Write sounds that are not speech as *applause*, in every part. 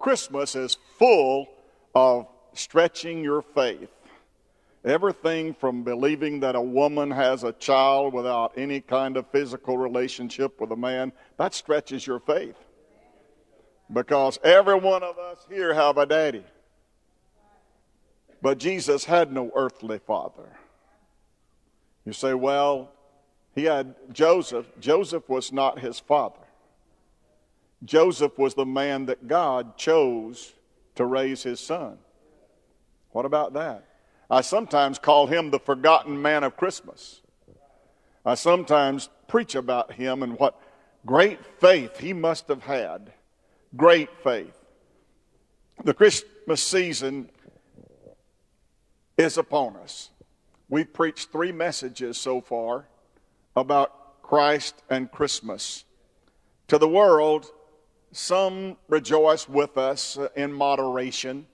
Christmas is full of stretching your faith. Everything from believing that a woman has a child without any kind of physical relationship with a man, that stretches your faith. Because every one of us here have a daddy. But Jesus had no earthly father. You say, well, he had Joseph. Joseph was not his father. Joseph was the man that God chose to raise his son. What about that? I sometimes call him the forgotten man of Christmas. I sometimes preach about him and what great faith he must have had. Great faith. The Christmas season is upon us. We've preached three messages so far about Christ and Christmas. To the world, some rejoice with us in moderation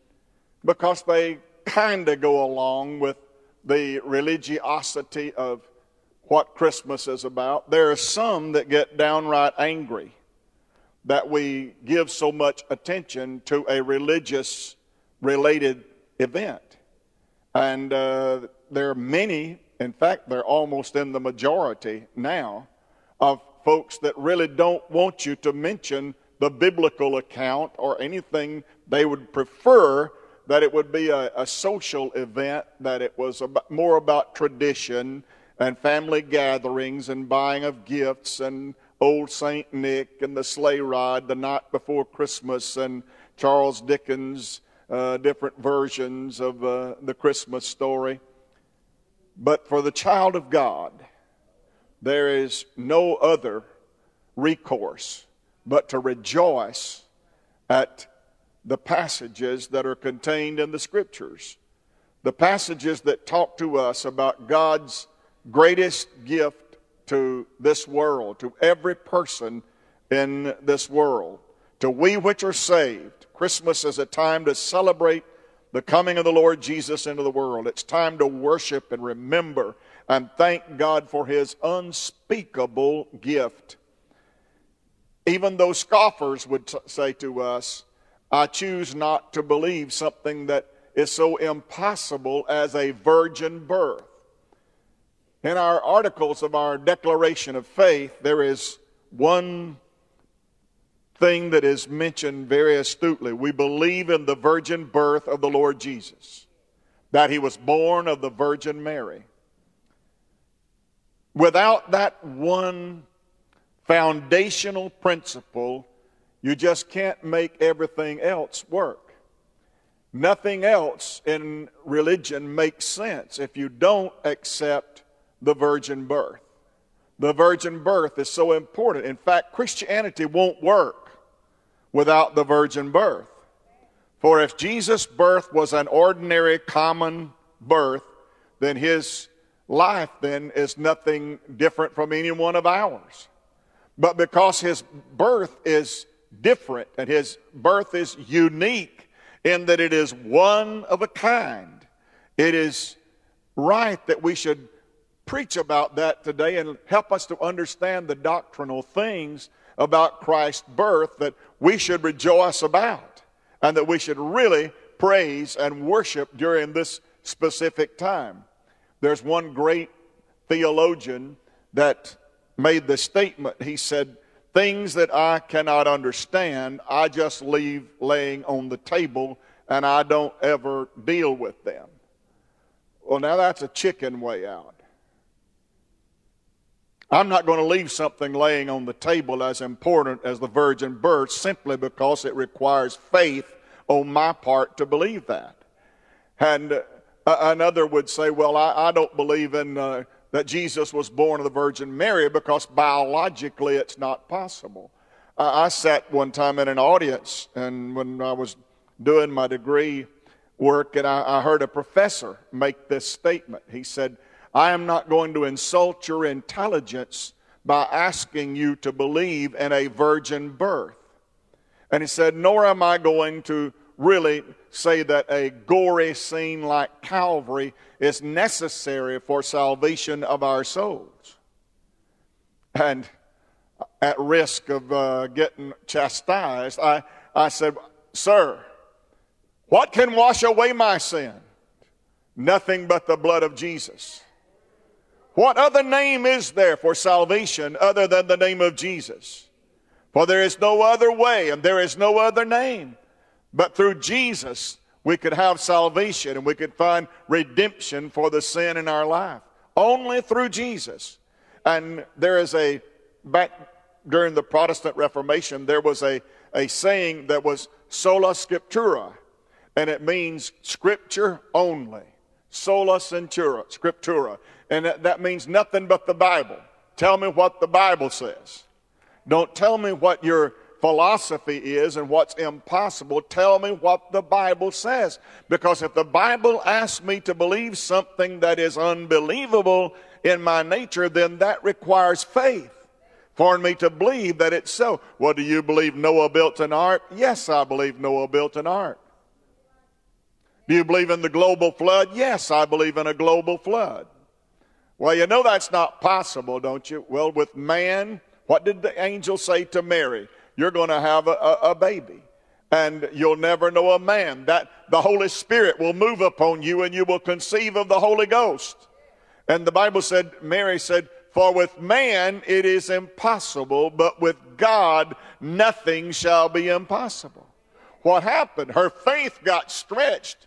because they kind of go along with the religiosity of what Christmas is about. There are some that get downright angry that we give so much attention to a religious related event. And uh, there are many, in fact, they're almost in the majority now, of folks that really don't want you to mention the biblical account or anything. They would prefer that it would be a, a social event, that it was about, more about tradition and family gatherings and buying of gifts and old St. Nick and the sleigh ride the night before Christmas and Charles Dickens' uh, different versions of uh, the Christmas story. But for the child of God, there is no other recourse but to rejoice at the passages that are contained in the scriptures. The passages that talk to us about God's greatest gift to this world, to every person in this world. To we which are saved, Christmas is a time to celebrate the coming of the Lord Jesus into the world. It's time to worship and remember and thank God for his unspeakable gift. Even though scoffers would t- say to us, I choose not to believe something that is so impossible as a virgin birth. In our articles of our declaration of faith, there is one thing that is mentioned very astutely. We believe in the virgin birth of the Lord Jesus, that he was born of the Virgin Mary. Without that one foundational principle, you just can't make everything else work. Nothing else in religion makes sense if you don't accept the virgin birth. The virgin birth is so important. In fact, Christianity won't work without the virgin birth. For if Jesus' birth was an ordinary, common birth, then his life then is nothing different from any one of ours. But because his birth is different and his birth is unique in that it is one of a kind, it is right that we should preach about that today and help us to understand the doctrinal things about Christ's birth that we should rejoice about and that we should really praise and worship during this specific time. There's one great theologian that made the statement. He said, Things that I cannot understand, I just leave laying on the table and I don't ever deal with them. Well, now that's a chicken way out. I'm not going to leave something laying on the table as important as the virgin birth simply because it requires faith on my part to believe that. And uh, another would say, well, I, I don't believe in uh, that Jesus was born of the Virgin Mary because biologically it's not possible. Uh, I sat one time in an audience, and when I was doing my degree work, and I, I heard a professor make this statement. He said, I am not going to insult your intelligence by asking you to believe in a virgin birth. And he said, Nor am I going to really say that a gory scene like Calvary is necessary for salvation of our souls. And at risk of uh, getting chastised, I, I said, Sir, what can wash away my sin? Nothing but the blood of Jesus. What other name is there for salvation other than the name of Jesus? For there is no other way and there is no other name. But through Jesus, we could have salvation and we could find redemption for the sin in our life. Only through Jesus. And there is a, back during the Protestant Reformation, there was a, a saying that was sola scriptura, and it means scripture only. Sola scriptura, scriptura. And that, that means nothing but the Bible. Tell me what the Bible says. Don't tell me what your philosophy is and what's impossible. Tell me what the Bible says. Because if the Bible asks me to believe something that is unbelievable in my nature, then that requires faith for me to believe that it's so. Well, do you believe Noah built an ark? Yes, I believe Noah built an ark. Do you believe in the global flood? Yes, I believe in a global flood. Well, you know that's not possible, don't you? Well, with man, what did the angel say to Mary? You're going to have a, a, a baby and you'll never know a man. That the Holy Spirit will move upon you and you will conceive of the Holy Ghost. And the Bible said, Mary said, for with man it is impossible, but with God nothing shall be impossible. What happened? Her faith got stretched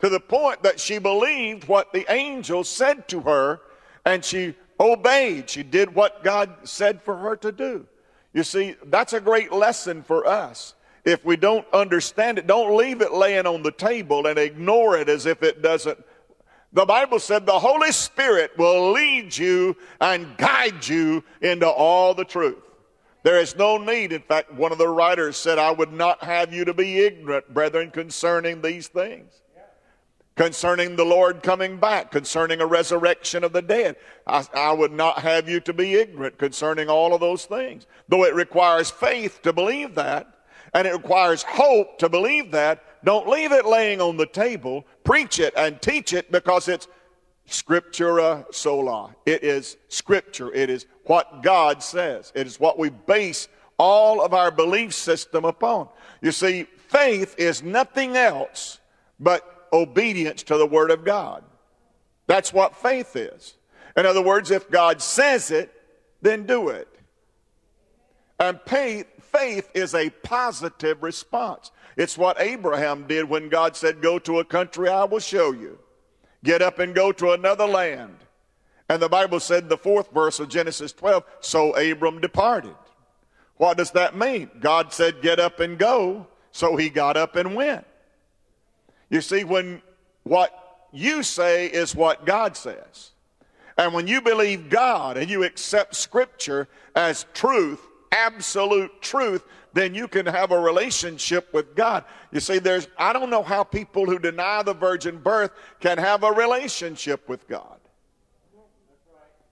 to the point that she believed what the angel said to her and she obeyed. She did what God said for her to do. You see, that's a great lesson for us. If we don't understand it, don't leave it laying on the table and ignore it as if it doesn't. The Bible said the Holy Spirit will lead you and guide you into all the truth. There is no need. In fact, one of the writers said, I would not have you to be ignorant, brethren, concerning these things concerning the Lord coming back, concerning a resurrection of the dead. I, I, would not have you to be ignorant concerning all of those things. Though it requires faith to believe that, and it requires hope to believe that, don't leave it laying on the table. Preach it and teach it because it's scriptura sola. It is scripture. It is what God says. It is what we base all of our belief system upon. You see, faith is nothing else but obedience to the Word of God. That's what faith is. In other words, if God says it, then do it. And faith, faith is a positive response. It's what Abraham did when God said, Go to a country I will show you. Get up and go to another land. And the Bible said, the fourth verse of Genesis 12, so Abram departed. What does that mean? God said, Get up and go. So he got up and went. You see, when what you say is what God says, and when you believe God and you accept Scripture as truth, absolute truth, then you can have a relationship with God. You see, there's, I don't know how people who deny the virgin birth can have a relationship with God.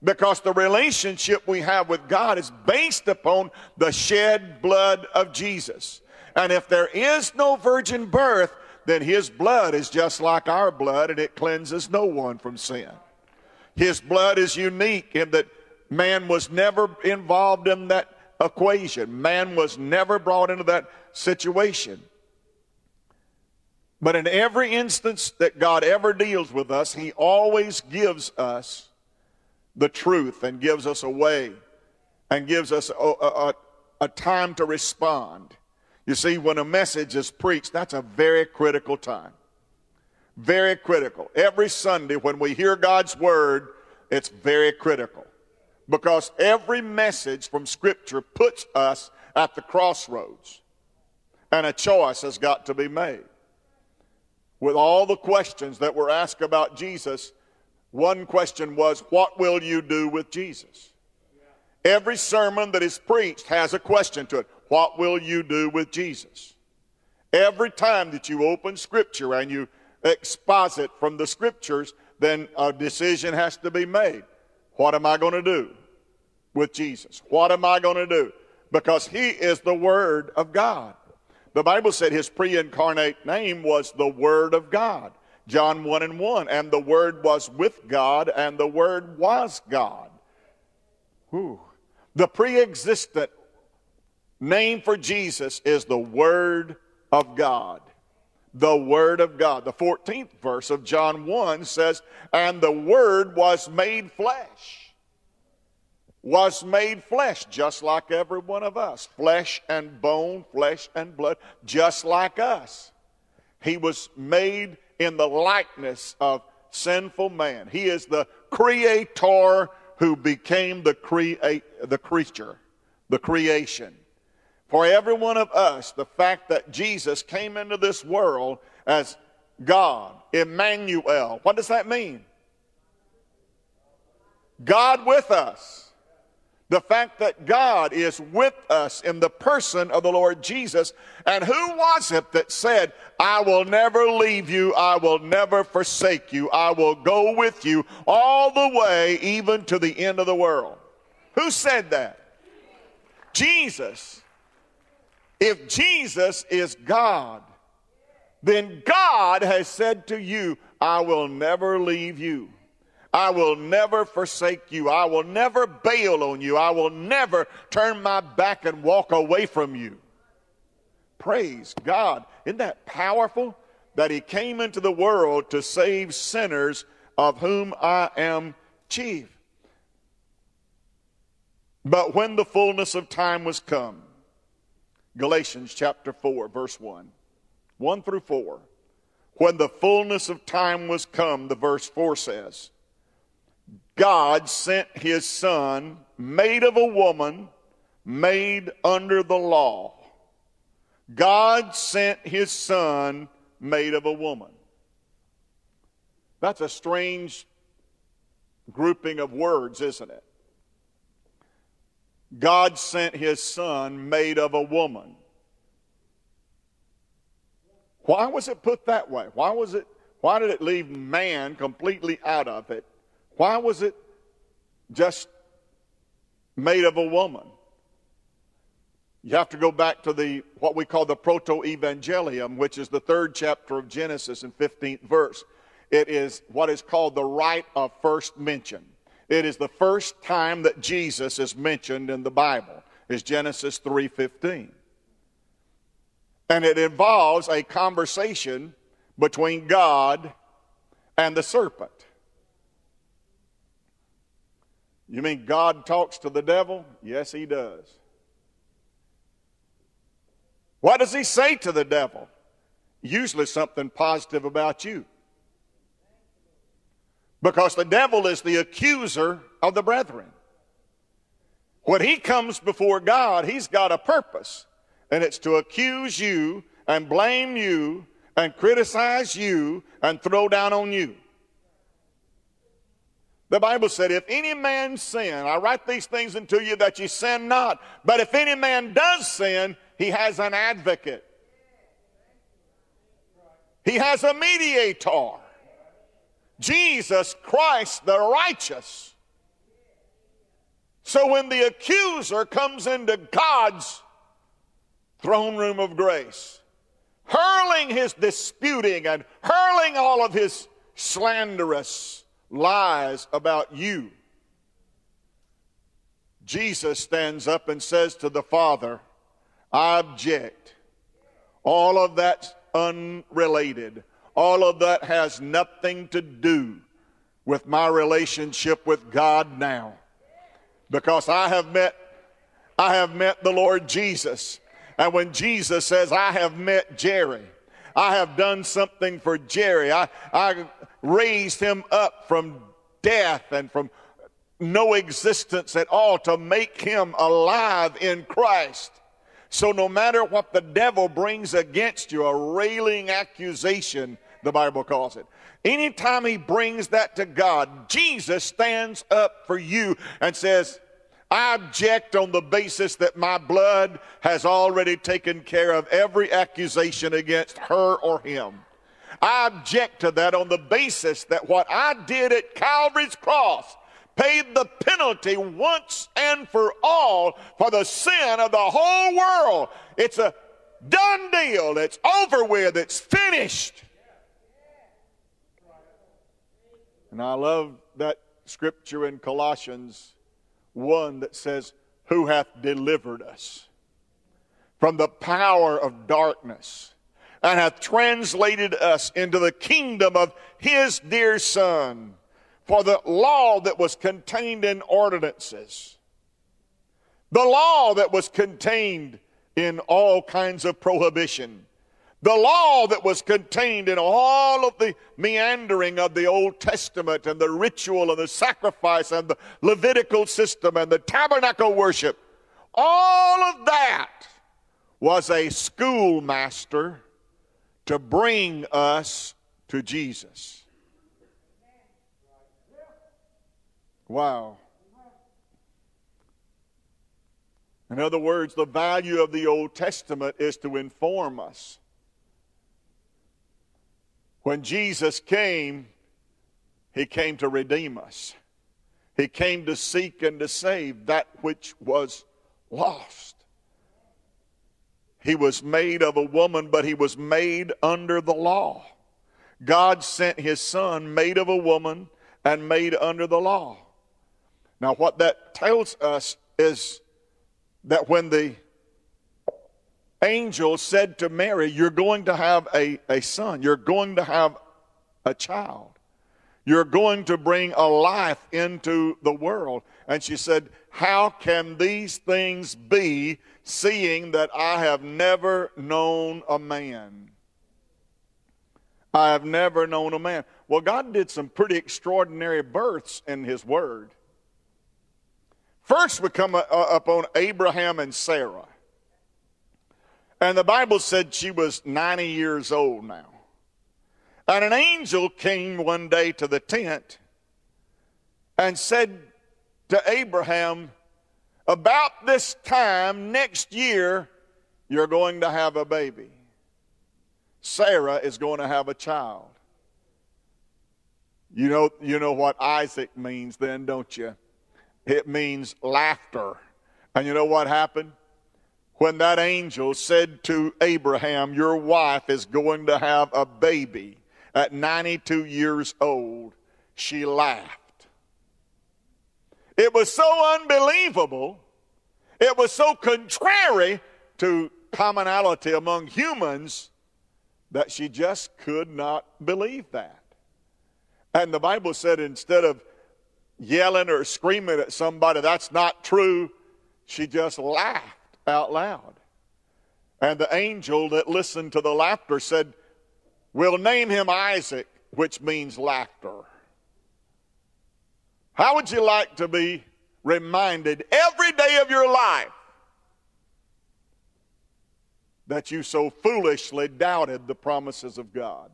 Because the relationship we have with God is based upon the shed blood of Jesus. And if there is no virgin birth, then his blood is just like our blood and it cleanses no one from sin. His blood is unique in that man was never involved in that equation, man was never brought into that situation. But in every instance that God ever deals with us, He always gives us the truth and gives us a way and gives us a, a, a time to respond. You see, when a message is preached, that's a very critical time. Very critical. Every Sunday when we hear God's word, it's very critical. Because every message from Scripture puts us at the crossroads. And a choice has got to be made. With all the questions that were asked about Jesus, one question was, What will you do with Jesus? Every sermon that is preached has a question to it. What will you do with Jesus? Every time that you open Scripture and you exposit from the Scriptures, then a decision has to be made. What am I going to do with Jesus? What am I going to do? Because He is the Word of God. The Bible said His pre incarnate name was the Word of God. John 1 and 1. And the Word was with God, and the Word was God. Whew. The pre existent name for Jesus is the Word of God. The Word of God. The 14th verse of John 1 says, And the Word was made flesh. Was made flesh, just like every one of us. Flesh and bone, flesh and blood, just like us. He was made in the likeness of sinful man. He is the creator who became the, crea- the creature, the creation. For every one of us, the fact that Jesus came into this world as God, Emmanuel, what does that mean? God with us. The fact that God is with us in the person of the Lord Jesus. And who was it that said, I will never leave you, I will never forsake you, I will go with you all the way, even to the end of the world? Who said that? Jesus. If Jesus is God, then God has said to you, I will never leave you. I will never forsake you. I will never bail on you. I will never turn my back and walk away from you. Praise God. Isn't that powerful? That He came into the world to save sinners, of whom I am chief. But when the fullness of time was come, Galatians chapter 4, verse 1, 1 through 4, when the fullness of time was come, the verse 4 says, God sent his son, made of a woman, made under the law. God sent his son, made of a woman. That's a strange grouping of words, isn't it? God sent his son, made of a woman. Why was it put that way? Why was it why did it leave man completely out of it why was it just made of a woman? You have to go back to the what we call the proto-evangelium, which is the third chapter of Genesis and 15th verse. It is what is called the right of first mention. It is the first time that Jesus is mentioned in the Bible. Is Genesis 3:15. And it involves a conversation between God and the serpent. You mean God talks to the devil? Yes, he does. What does he say to the devil? Usually something positive about you. Because the devil is the accuser of the brethren. When he comes before God, he's got a purpose, and it's to accuse you and blame you and criticize you and throw down on you. The Bible said, if any man sin, I write these things unto you that ye sin not. But if any man does sin, he has an advocate. He has a mediator. Jesus Christ the righteous. So when the accuser comes into God's throne room of grace, hurling his disputing and hurling all of his slanderous lies about you. Jesus stands up and says to the Father, I object. All of that's unrelated. All of that has nothing to do with my relationship with God now. Because I have met I have met the Lord Jesus. And when Jesus says, I have met Jerry, I have done something for Jerry. I, I raised him up from death and from no existence at all to make him alive in Christ. So no matter what the devil brings against you, a railing accusation, the Bible calls it. Anytime he brings that to God, Jesus stands up for you and says, I object on the basis that my blood has already taken care of every accusation against her or him. I object to that on the basis that what I did at Calvary's cross paid the penalty once and for all for the sin of the whole world. It's a done deal. It's over with. It's finished. And I love that scripture in Colossians 1 that says, Who hath delivered us from the power of darkness and hath translated us into the kingdom of his dear Son. For the law that was contained in ordinances, the law that was contained in all kinds of prohibition, the law that was contained in all of the meandering of the Old Testament and the ritual and the sacrifice and the Levitical system and the tabernacle worship, all of that was a schoolmaster to bring us to Jesus. Wow. In other words, the value of the Old Testament is to inform us when Jesus came, he came to redeem us. He came to seek and to save that which was lost. He was made of a woman, but he was made under the law. God sent his son, made of a woman and made under the law. Now, what that tells us is that when the angel said to Mary, You're going to have a, a son, you're going to have a child, you're going to bring a life into the world. And she said, How can these things be, seeing that I have never known a man? I have never known a man. Well, God did some pretty extraordinary births in His Word. First, we come uh, uh, up on Abraham and Sarah. And the Bible said she was 90 years old now. And an angel came one day to the tent and said to Abraham, About this time next year, you're going to have a baby. Sarah is going to have a child. You know, you know what Isaac means then, don't you? It means laughter. And you know what happened? When that angel said to Abraham, Your wife is going to have a baby at 92 years old, she laughed. It was so unbelievable. It was so contrary to commonality among humans that she just could not believe that. And the Bible said instead of yelling or screaming at somebody, that's not true, she just laughed out loud. And the angel that listened to the laughter said, We'll name him Isaac, which means laughter. How would you like to be reminded every day of your life that you so foolishly doubted the promises of God?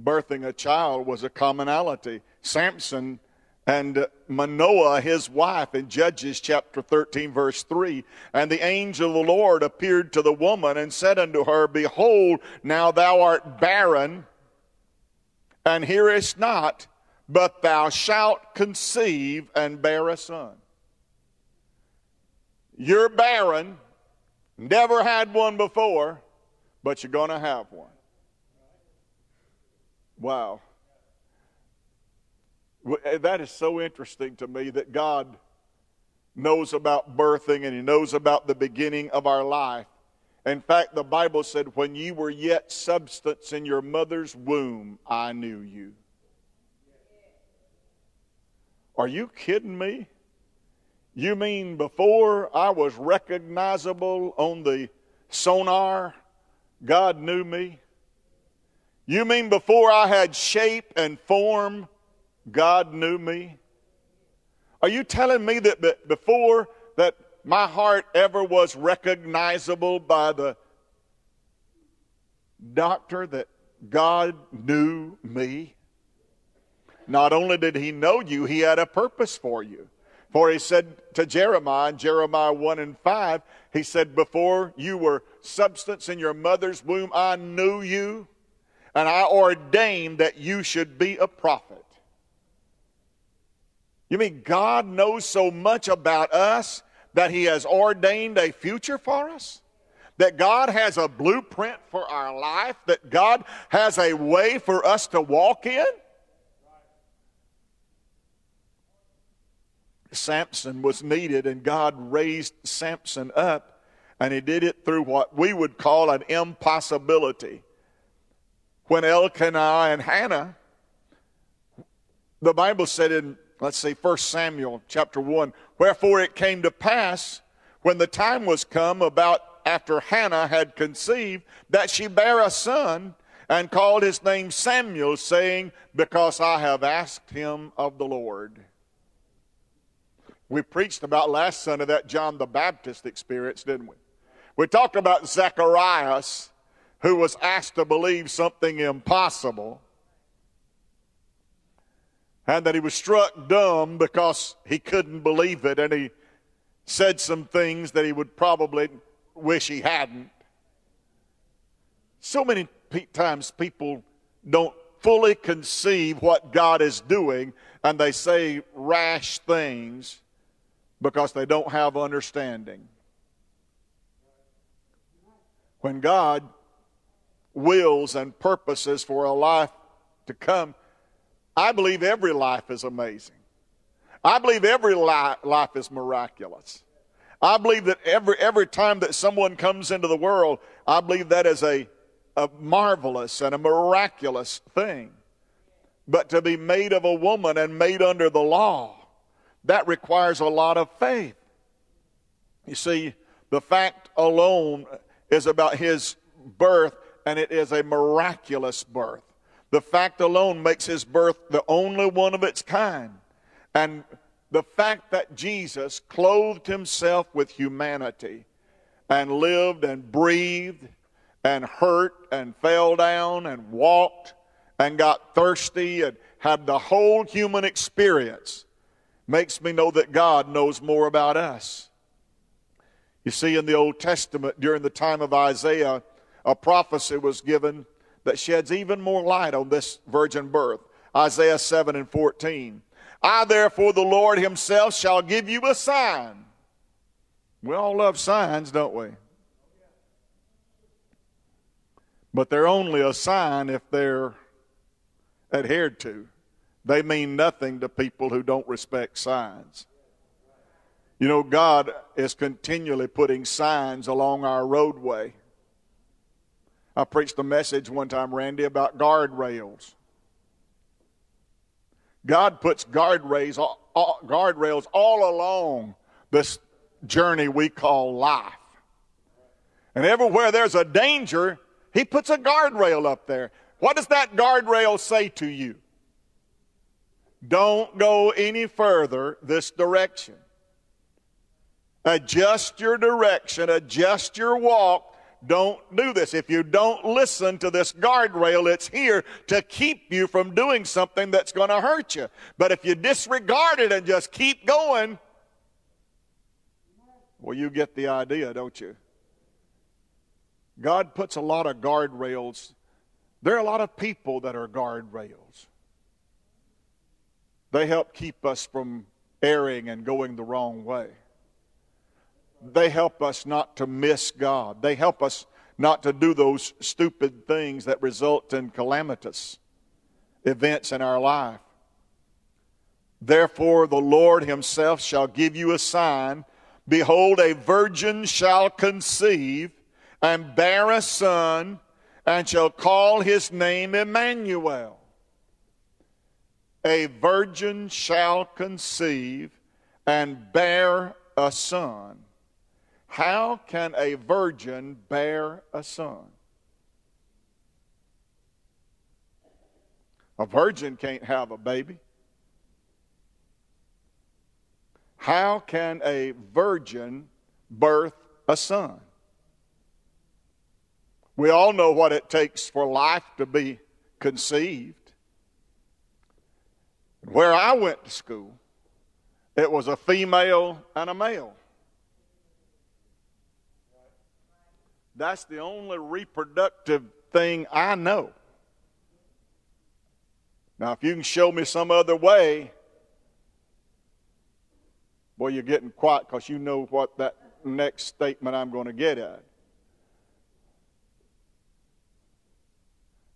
Birthing a child was a commonality. Samson and Manoah, his wife, in Judges chapter 13, verse 3. And the angel of the Lord appeared to the woman and said unto her, Behold, now thou art barren, and hearest not, but thou shalt conceive and bear a son. You're barren, never had one before, but you're going to have one. Wow. Eh, that is so interesting to me that God knows about birthing and He knows about the beginning of our life. In fact, the Bible said, When you were yet substance in your mother's womb, I knew you. Are you kidding me? You mean before I was recognizable on the sonar, God knew me? You mean before I had shape and form, God knew me? Are you telling me that before that my heart ever was recognizable by the doctor that God knew me? Not only did he know you, he had a purpose for you. For he said to Jeremiah, Jeremiah 1 and 5, he said, Before you were substance in your mother's womb, I knew you, and I ordained that you should be a prophet. You mean God knows so much about us that He has ordained a future for us? That God has a blueprint for our life? That God has a way for us to walk in? Samson was needed, and God raised Samson up, and he did it through what we would call an impossibility. When Elkanah and Hannah, the Bible said in, let's see, 1 Samuel chapter 1, wherefore it came to pass when the time was come about after Hannah had conceived that she bare a son and called his name Samuel, saying, Because I have asked him of the Lord. We preached about last Sunday that John the Baptist experience, didn't we? We talked about Zacharias, who was asked to believe something impossible, and that he was struck dumb because he couldn't believe it, and he said some things that he would probably wish he hadn't. So many times people don't fully conceive what God is doing, and they say rash things because they don't have understanding. When God wills and purposes for a life to come, I believe every life is amazing. I believe every life is miraculous. I believe that every, every time that someone comes into the world, I believe that is a, a marvelous and a miraculous thing. But to be made of a woman and made under the law, that requires a lot of faith. You see, the fact alone is about his birth, and it is a miraculous birth. The fact alone makes his birth the only one of its kind. And the fact that Jesus clothed himself with humanity and lived and breathed and hurt and fell down and walked and got thirsty and had the whole human experience makes me know that God knows more about us. You see, in the Old Testament, during the time of Isaiah, a prophecy was given that sheds even more light on this virgin birth. Isaiah 7 and 14. I, therefore, the Lord Himself, shall give you a sign. We all love signs, don't we? But they're only a sign if they're adhered to. They mean nothing to people who don't respect signs. You know, God is continually putting signs along our roadway. I preached a message one time, Randy, about guardrails. God puts guardrails, uh, uh, guardrails all along this journey we call life. And everywhere there's a danger, He puts a guardrail up there. What does that guardrail say to you? Don't go any further this direction. Adjust your direction, adjust your walk don't do this. If you don't listen to this guardrail, it's here to keep you from doing something that's going to hurt you. But if you disregard it and just keep going, well, you get the idea, don't you? God puts a lot of guardrails. There are a lot of people that are guardrails. They help keep us from erring and going the wrong way they help us not to miss God. They help us not to do those stupid things that result in calamitous events in our life. Therefore, the Lord Himself shall give you a sign. Behold, a virgin shall conceive and bear a son, and shall call his name Emmanuel. A virgin shall conceive and bear a son how can a virgin bear a son? A virgin can't have a baby. How can a virgin birth a son? We all know what it takes for life to be conceived. Where I went to school, it was a female and a male. That's the only reproductive thing I know. Now, if you can show me some other way, boy, you're getting quiet because you know what that next statement I'm going to get at.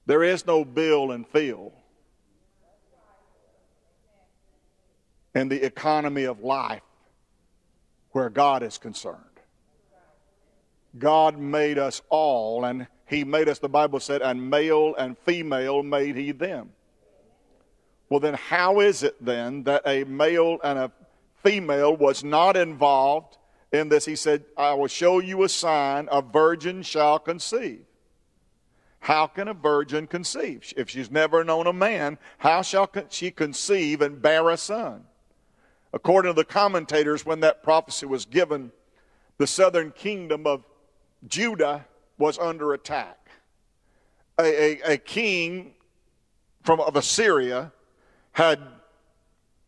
There is no Bill and Phil. in the economy of life where God is concerned. God made us all, and He made us, the Bible said, and male and female made He them. Well, then, how is it then that a male and a female was not involved in this? He said, I will show you a sign, a virgin shall conceive. How can a virgin conceive? If she's never known a man, how shall she conceive and bear a son? According to the commentators, when that prophecy was given, the southern kingdom of Judah was under attack. A, a, a king from of Assyria had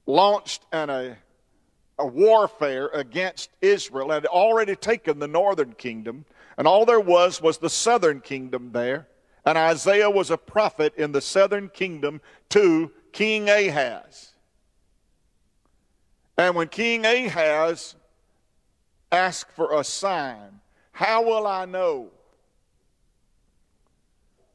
launched an, a, a warfare against Israel, had already taken the northern kingdom, and all there was was the southern kingdom there. And Isaiah was a prophet in the southern kingdom to King Ahaz. And when King Ahaz asked for a sign, how will I know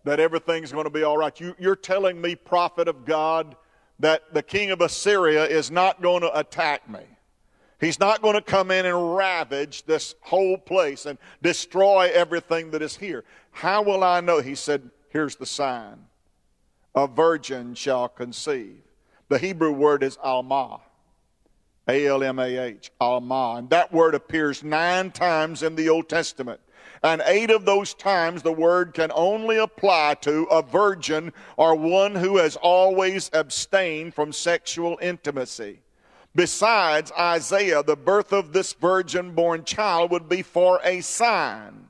that everything's going to be all right? You, you're telling me, prophet of God, that the king of Assyria is not going to attack me. He's not going to come in and ravage this whole place and destroy everything that is here. How will I know? He said, Here's the sign a virgin shall conceive. The Hebrew word is almah. A L M A H. And that word appears nine times in the Old Testament. And eight of those times the word can only apply to a virgin or one who has always abstained from sexual intimacy. Besides Isaiah, the birth of this virgin born child would be for a sign.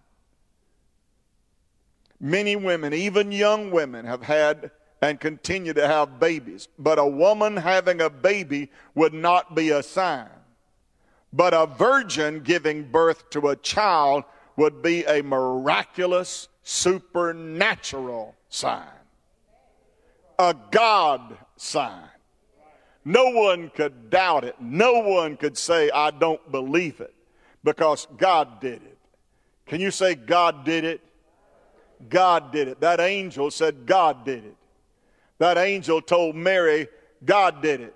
Many women, even young women, have had and continue to have babies. But a woman having a baby would not be a sign. But a virgin giving birth to a child would be a miraculous, supernatural sign. A God sign. No one could doubt it. No one could say, I don't believe it, because God did it. Can you say, God did it? God did it. That angel said, God did it. That angel told Mary, God did it.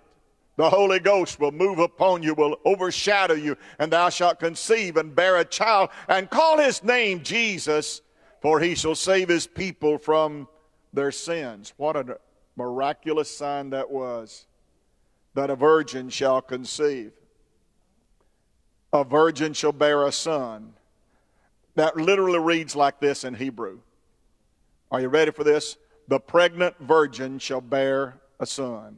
The Holy Ghost will move upon you, will overshadow you, and thou shalt conceive and bear a child, and call his name Jesus, for he shall save his people from their sins. What a miraculous sign that was that a virgin shall conceive. A virgin shall bear a son. That literally reads like this in Hebrew. Are you ready for this? The pregnant virgin shall bear a son.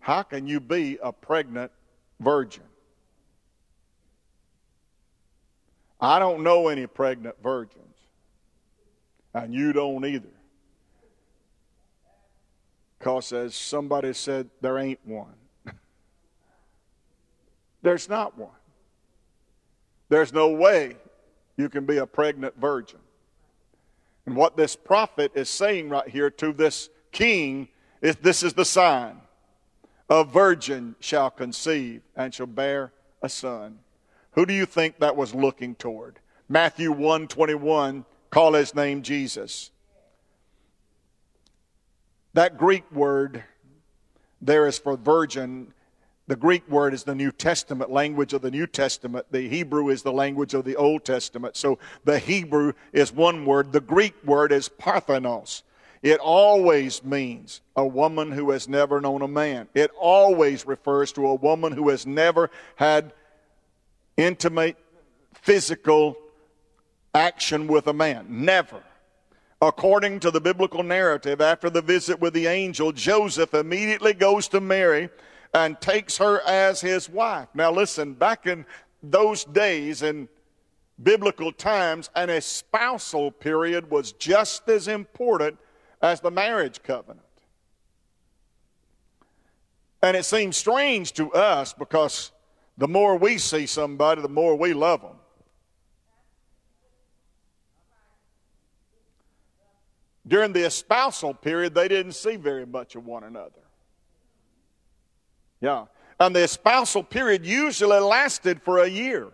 How can you be a pregnant virgin? I don't know any pregnant virgins, and you don't either. Because, as somebody said, there ain't one. *laughs* There's not one. There's no way you can be a pregnant virgin. And what this prophet is saying right here to this king is this is the sign. A virgin shall conceive and shall bear a son. Who do you think that was looking toward? Matthew 1 21, call his name Jesus. That Greek word there is for virgin the Greek word is the New Testament language of the New Testament. The Hebrew is the language of the Old Testament. So the Hebrew is one word. The Greek word is parthenos. It always means a woman who has never known a man. It always refers to a woman who has never had intimate physical action with a man. Never. According to the biblical narrative, after the visit with the angel, Joseph immediately goes to Mary and takes her as his wife. Now, listen, back in those days, in biblical times, an espousal period was just as important as the marriage covenant. And it seems strange to us because the more we see somebody, the more we love them. During the espousal period, they didn't see very much of one another. Yeah. And the spousal period usually lasted for a year.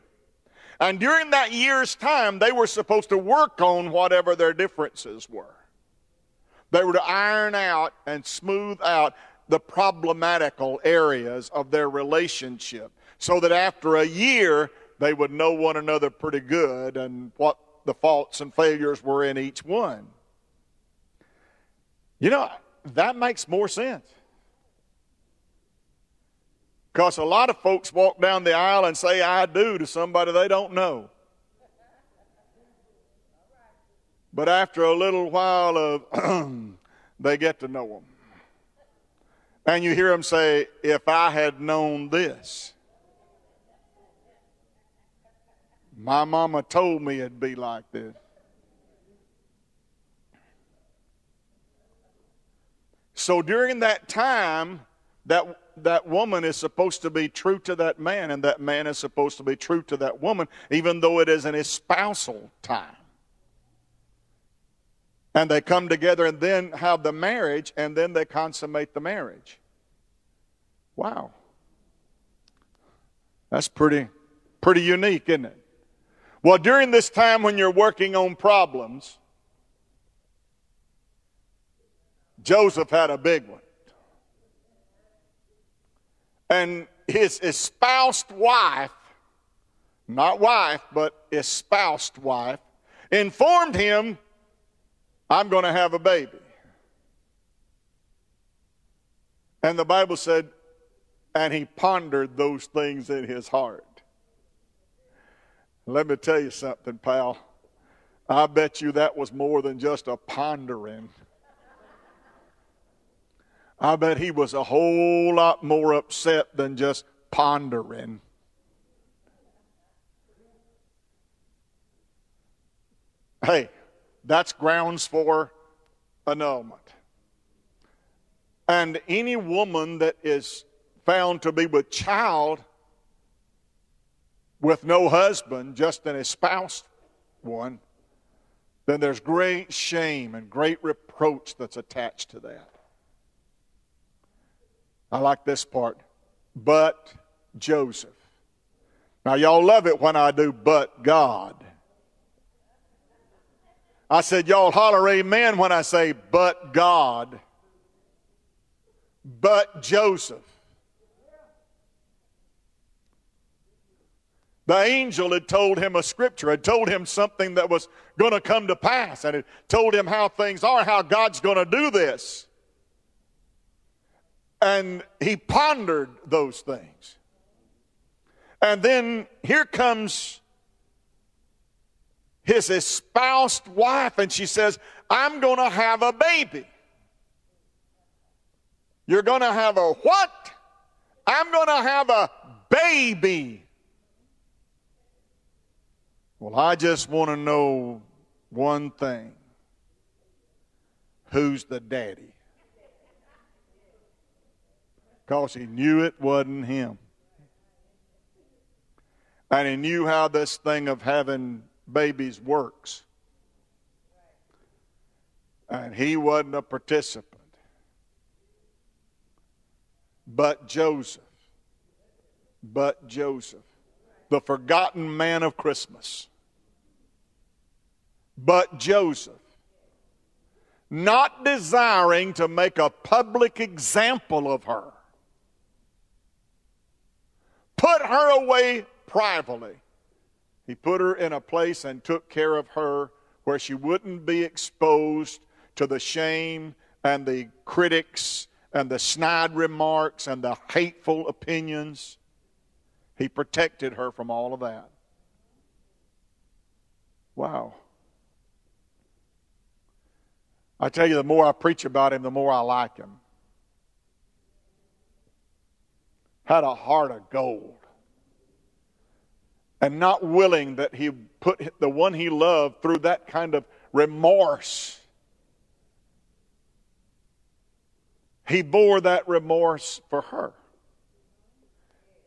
And during that year's time, they were supposed to work on whatever their differences were. They were to iron out and smooth out. the problematical areas of their relationship so that after a year they would know one another pretty good and what the faults and failures were in each one. You know, that makes more sense. Because a lot of folks walk down the aisle and say, I do to somebody they don't know. But after a little while of, *clears throat* they get to know them. And you hear them say, If I had known this, my mama told me it'd be like this. So during that time, that that woman is supposed to be true to that man, and that man is supposed to be true to that woman, even though it is an espousal time. And they come together and then have the marriage, and then they consummate the marriage. Wow. That's pretty, pretty unique, isn't it? Well, during this time when you're working on problems, Joseph had a big one. And his espoused wife, not wife, but espoused wife, informed him, I'm going to have a baby. And the Bible said, and he pondered those things in his heart. Let me tell you something, pal. I bet you that was more than just a pondering. I bet he was a whole lot more upset than just pondering. Hey, that's grounds for annulment. And any woman that is found to be with child with no husband, just an espoused one, then there's great shame and great reproach that's attached to that. I like this part. But Joseph. Now, y'all love it when I do, but God. I said, y'all holler amen when I say, but God. But Joseph. The angel had told him a scripture, had told him something that was going to come to pass, and had told him how things are, how God's going to do this. And he pondered those things. And then here comes his espoused wife, and she says, I'm going to have a baby. You're going to have a what? I'm going to have a baby. Well, I just want to know one thing who's the daddy? Because he knew it wasn't him. And he knew how this thing of having babies works. And he wasn't a participant. But Joseph, but Joseph, the forgotten man of Christmas. But Joseph, not desiring to make a public example of her, put her away privately. He put her in a place and took care of her where she wouldn't be exposed to the shame and the critics and the snide remarks and the hateful opinions. He protected her from all of that. Wow. I tell you, the more I preach about him, the more I like him. had a heart of gold. And not willing that he put the one he loved through that kind of remorse. He bore that remorse for her.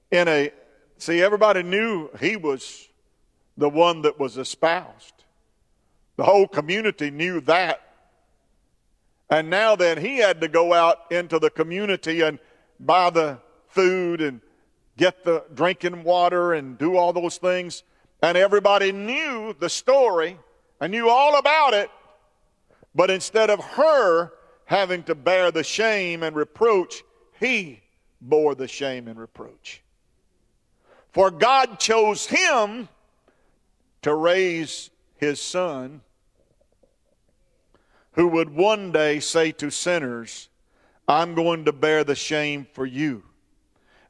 In a see, everybody knew he was the one that was espoused. The whole community knew that. And now then he had to go out into the community and buy the food and get the drinking water and do all those things. And everybody knew the story and knew all about it. But instead of her having to bear the shame and reproach, he bore the shame and reproach. For God chose him to raise his son, who would one day say to sinners, I'm going to bear the shame for you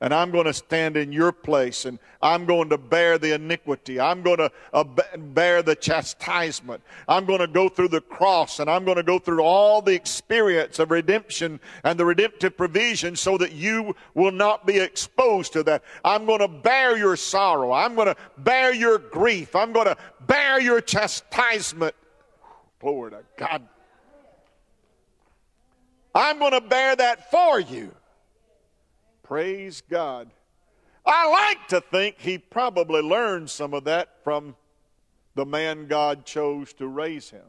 and I'm going to stand in your place and I'm going to bear the iniquity. I'm going to uh, bear the chastisement. I'm going to go through the cross and I'm going to go through all the experience of redemption and the redemptive provision so that you will not be exposed to that. I'm going to bear your sorrow. I'm going to bear your grief. I'm going to bear your chastisement. Glory to God. I'm going to bear that for you. Praise God. I like to think he probably learned some of that from the man God chose to raise him.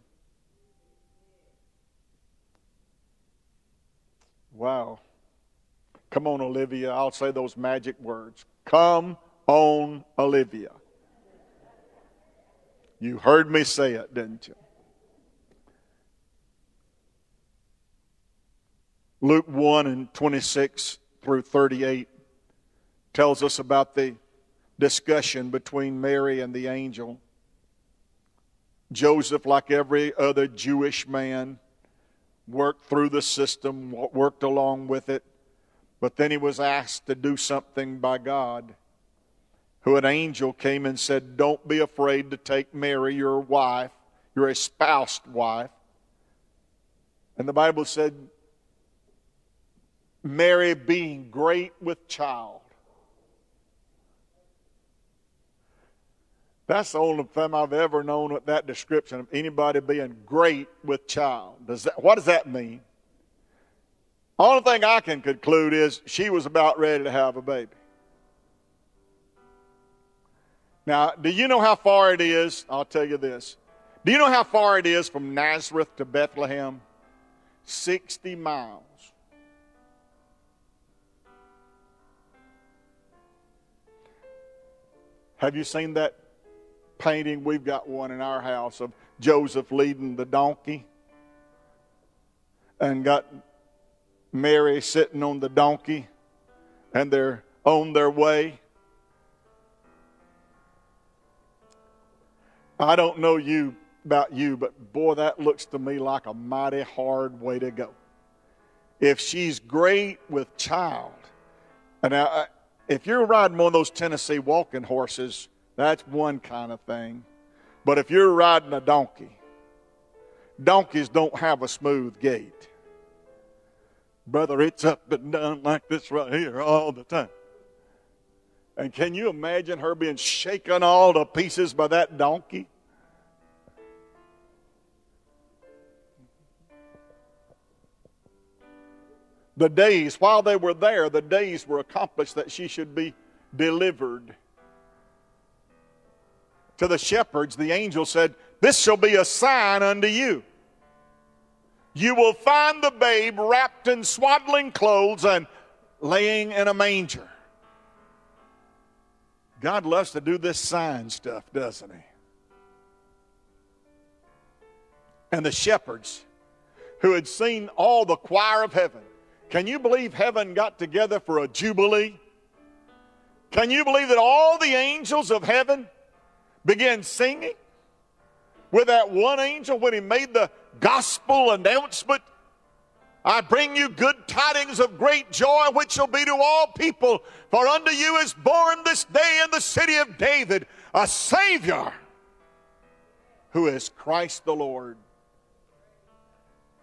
Wow. Come on, Olivia. I'll say those magic words. Come on, Olivia. You heard me say it, didn't you? Luke 1 and 26 through 38 tells us about the discussion between Mary and the angel. Joseph, like every other Jewish man, worked through the system, worked along with it, but then he was asked to do something by God. Who an angel came and said, Don't be afraid to take Mary, your wife, your espoused wife. And the Bible said, Mary being great with child. That's the only time I've ever known with that description of anybody being great with child. Does that, what does that mean? Only thing I can conclude is she was about ready to have a baby. Now, do you know how far it is? I'll tell you this. Do you know how far it is from Nazareth to Bethlehem? 60 miles. Have you seen that painting? We've got one in our house of Joseph leading the donkey and got Mary sitting on the donkey and they're on their way. I don't know you about you, but boy, that looks to me like a mighty hard way to go. If she's great with child, and I, if you're riding one of those Tennessee walking horses, that's one kind of thing. But if you're riding a donkey, donkeys don't have a smooth gait. Brother, it's up and down like this right here all the time. And can you imagine her being shaken all to pieces by that donkey? The days, while they were there, the days were accomplished that she should be delivered. To the shepherds, the angel said, This shall be a sign unto you. You will find the babe wrapped in swaddling clothes and laying in a manger. God loves to do this sign stuff, doesn't he? And the shepherds who had seen all the choir of heaven can you believe heaven got together for a jubilee? Can you believe that all the angels of heaven began singing with that one angel when he made the gospel announcement? I bring you good tidings of great joy, which shall be to all people. For unto you is born this day in the city of David a Savior who is Christ the Lord.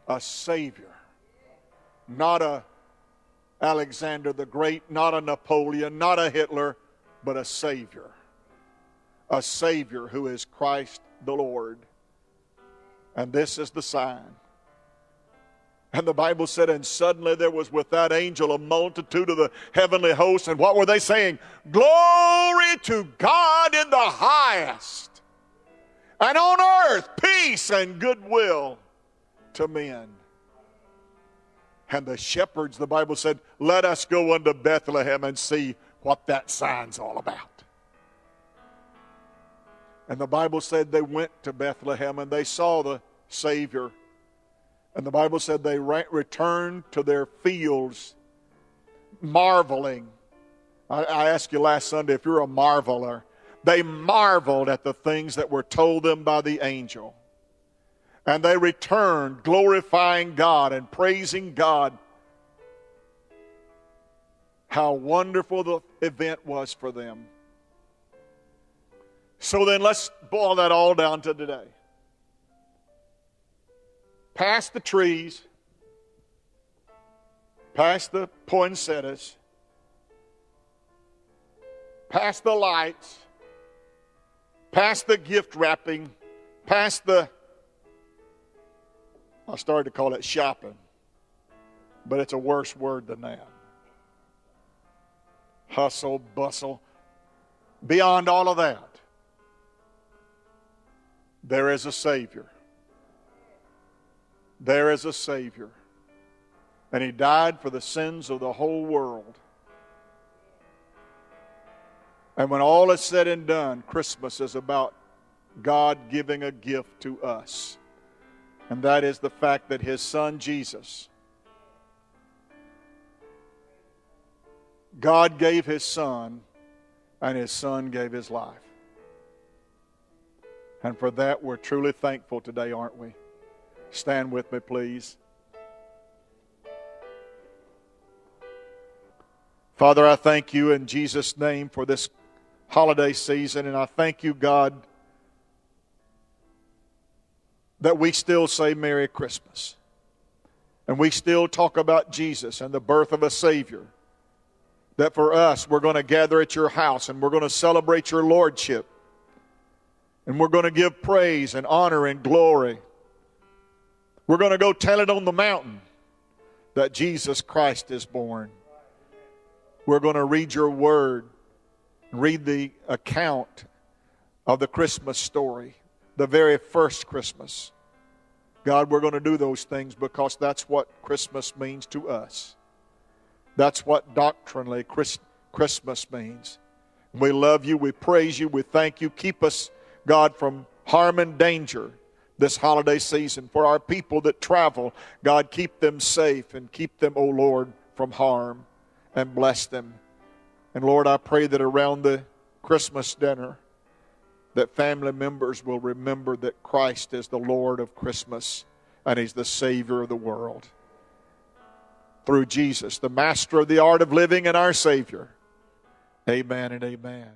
A Savior not a Alexander the Great, not a Napoleon, not a Hitler, but a Savior. A Savior who is Christ the Lord. And this is the sign. And the Bible said, and suddenly there was with that angel a multitude of the heavenly hosts. And what were they saying? Glory to God in the highest. And on earth, peace and goodwill to men. And the shepherds, the Bible said, let us go unto Bethlehem and see what that sign's all about. And the Bible said they went to Bethlehem and they saw the Savior. And the Bible said they returned to their fields marveling. I, I asked you last Sunday if you're a marveler. They marveled at the things that were told them by the angel. And they returned glorifying God and praising God. How wonderful the event was for them. So then let's boil that all down to today. Past the trees, past the poinsettias, past the lights, past the gift wrapping, past the, I started to call it shopping, but it's a worse word than that. Hustle, bustle. Beyond all of that, there is a Savior. There is a Savior. And He died for the sins of the whole world. And when all is said and done, Christmas is about God giving a gift to us. And that is the fact that His Son Jesus, God gave His Son, and His Son gave His life. And for that, we're truly thankful today, aren't we? Stand with me, please. Father, I thank you in Jesus' name for this holiday season, and I thank you, God, that we still say Merry Christmas. And we still talk about Jesus and the birth of a Savior. That for us, we're going to gather at your house and we're going to celebrate your Lordship. And we're going to give praise and honor and glory. We're going to go tell it on the mountain that Jesus Christ is born. We're going to read your word, read the account of the Christmas story, the very first Christmas. God, we're going to do those things because that's what Christmas means to us. That's what doctrinally Christmas means. We love you. We praise you. We thank you. Keep us God, from harm and danger this holiday season. For our people that travel, God, keep them safe and keep them, O Lord, from harm and bless them. And Lord, I pray that around the Christmas dinner, that family members will remember that Christ is the Lord of Christmas and He's the Savior of the world. Through Jesus, the Master of the art of living and our Savior. Amen and amen.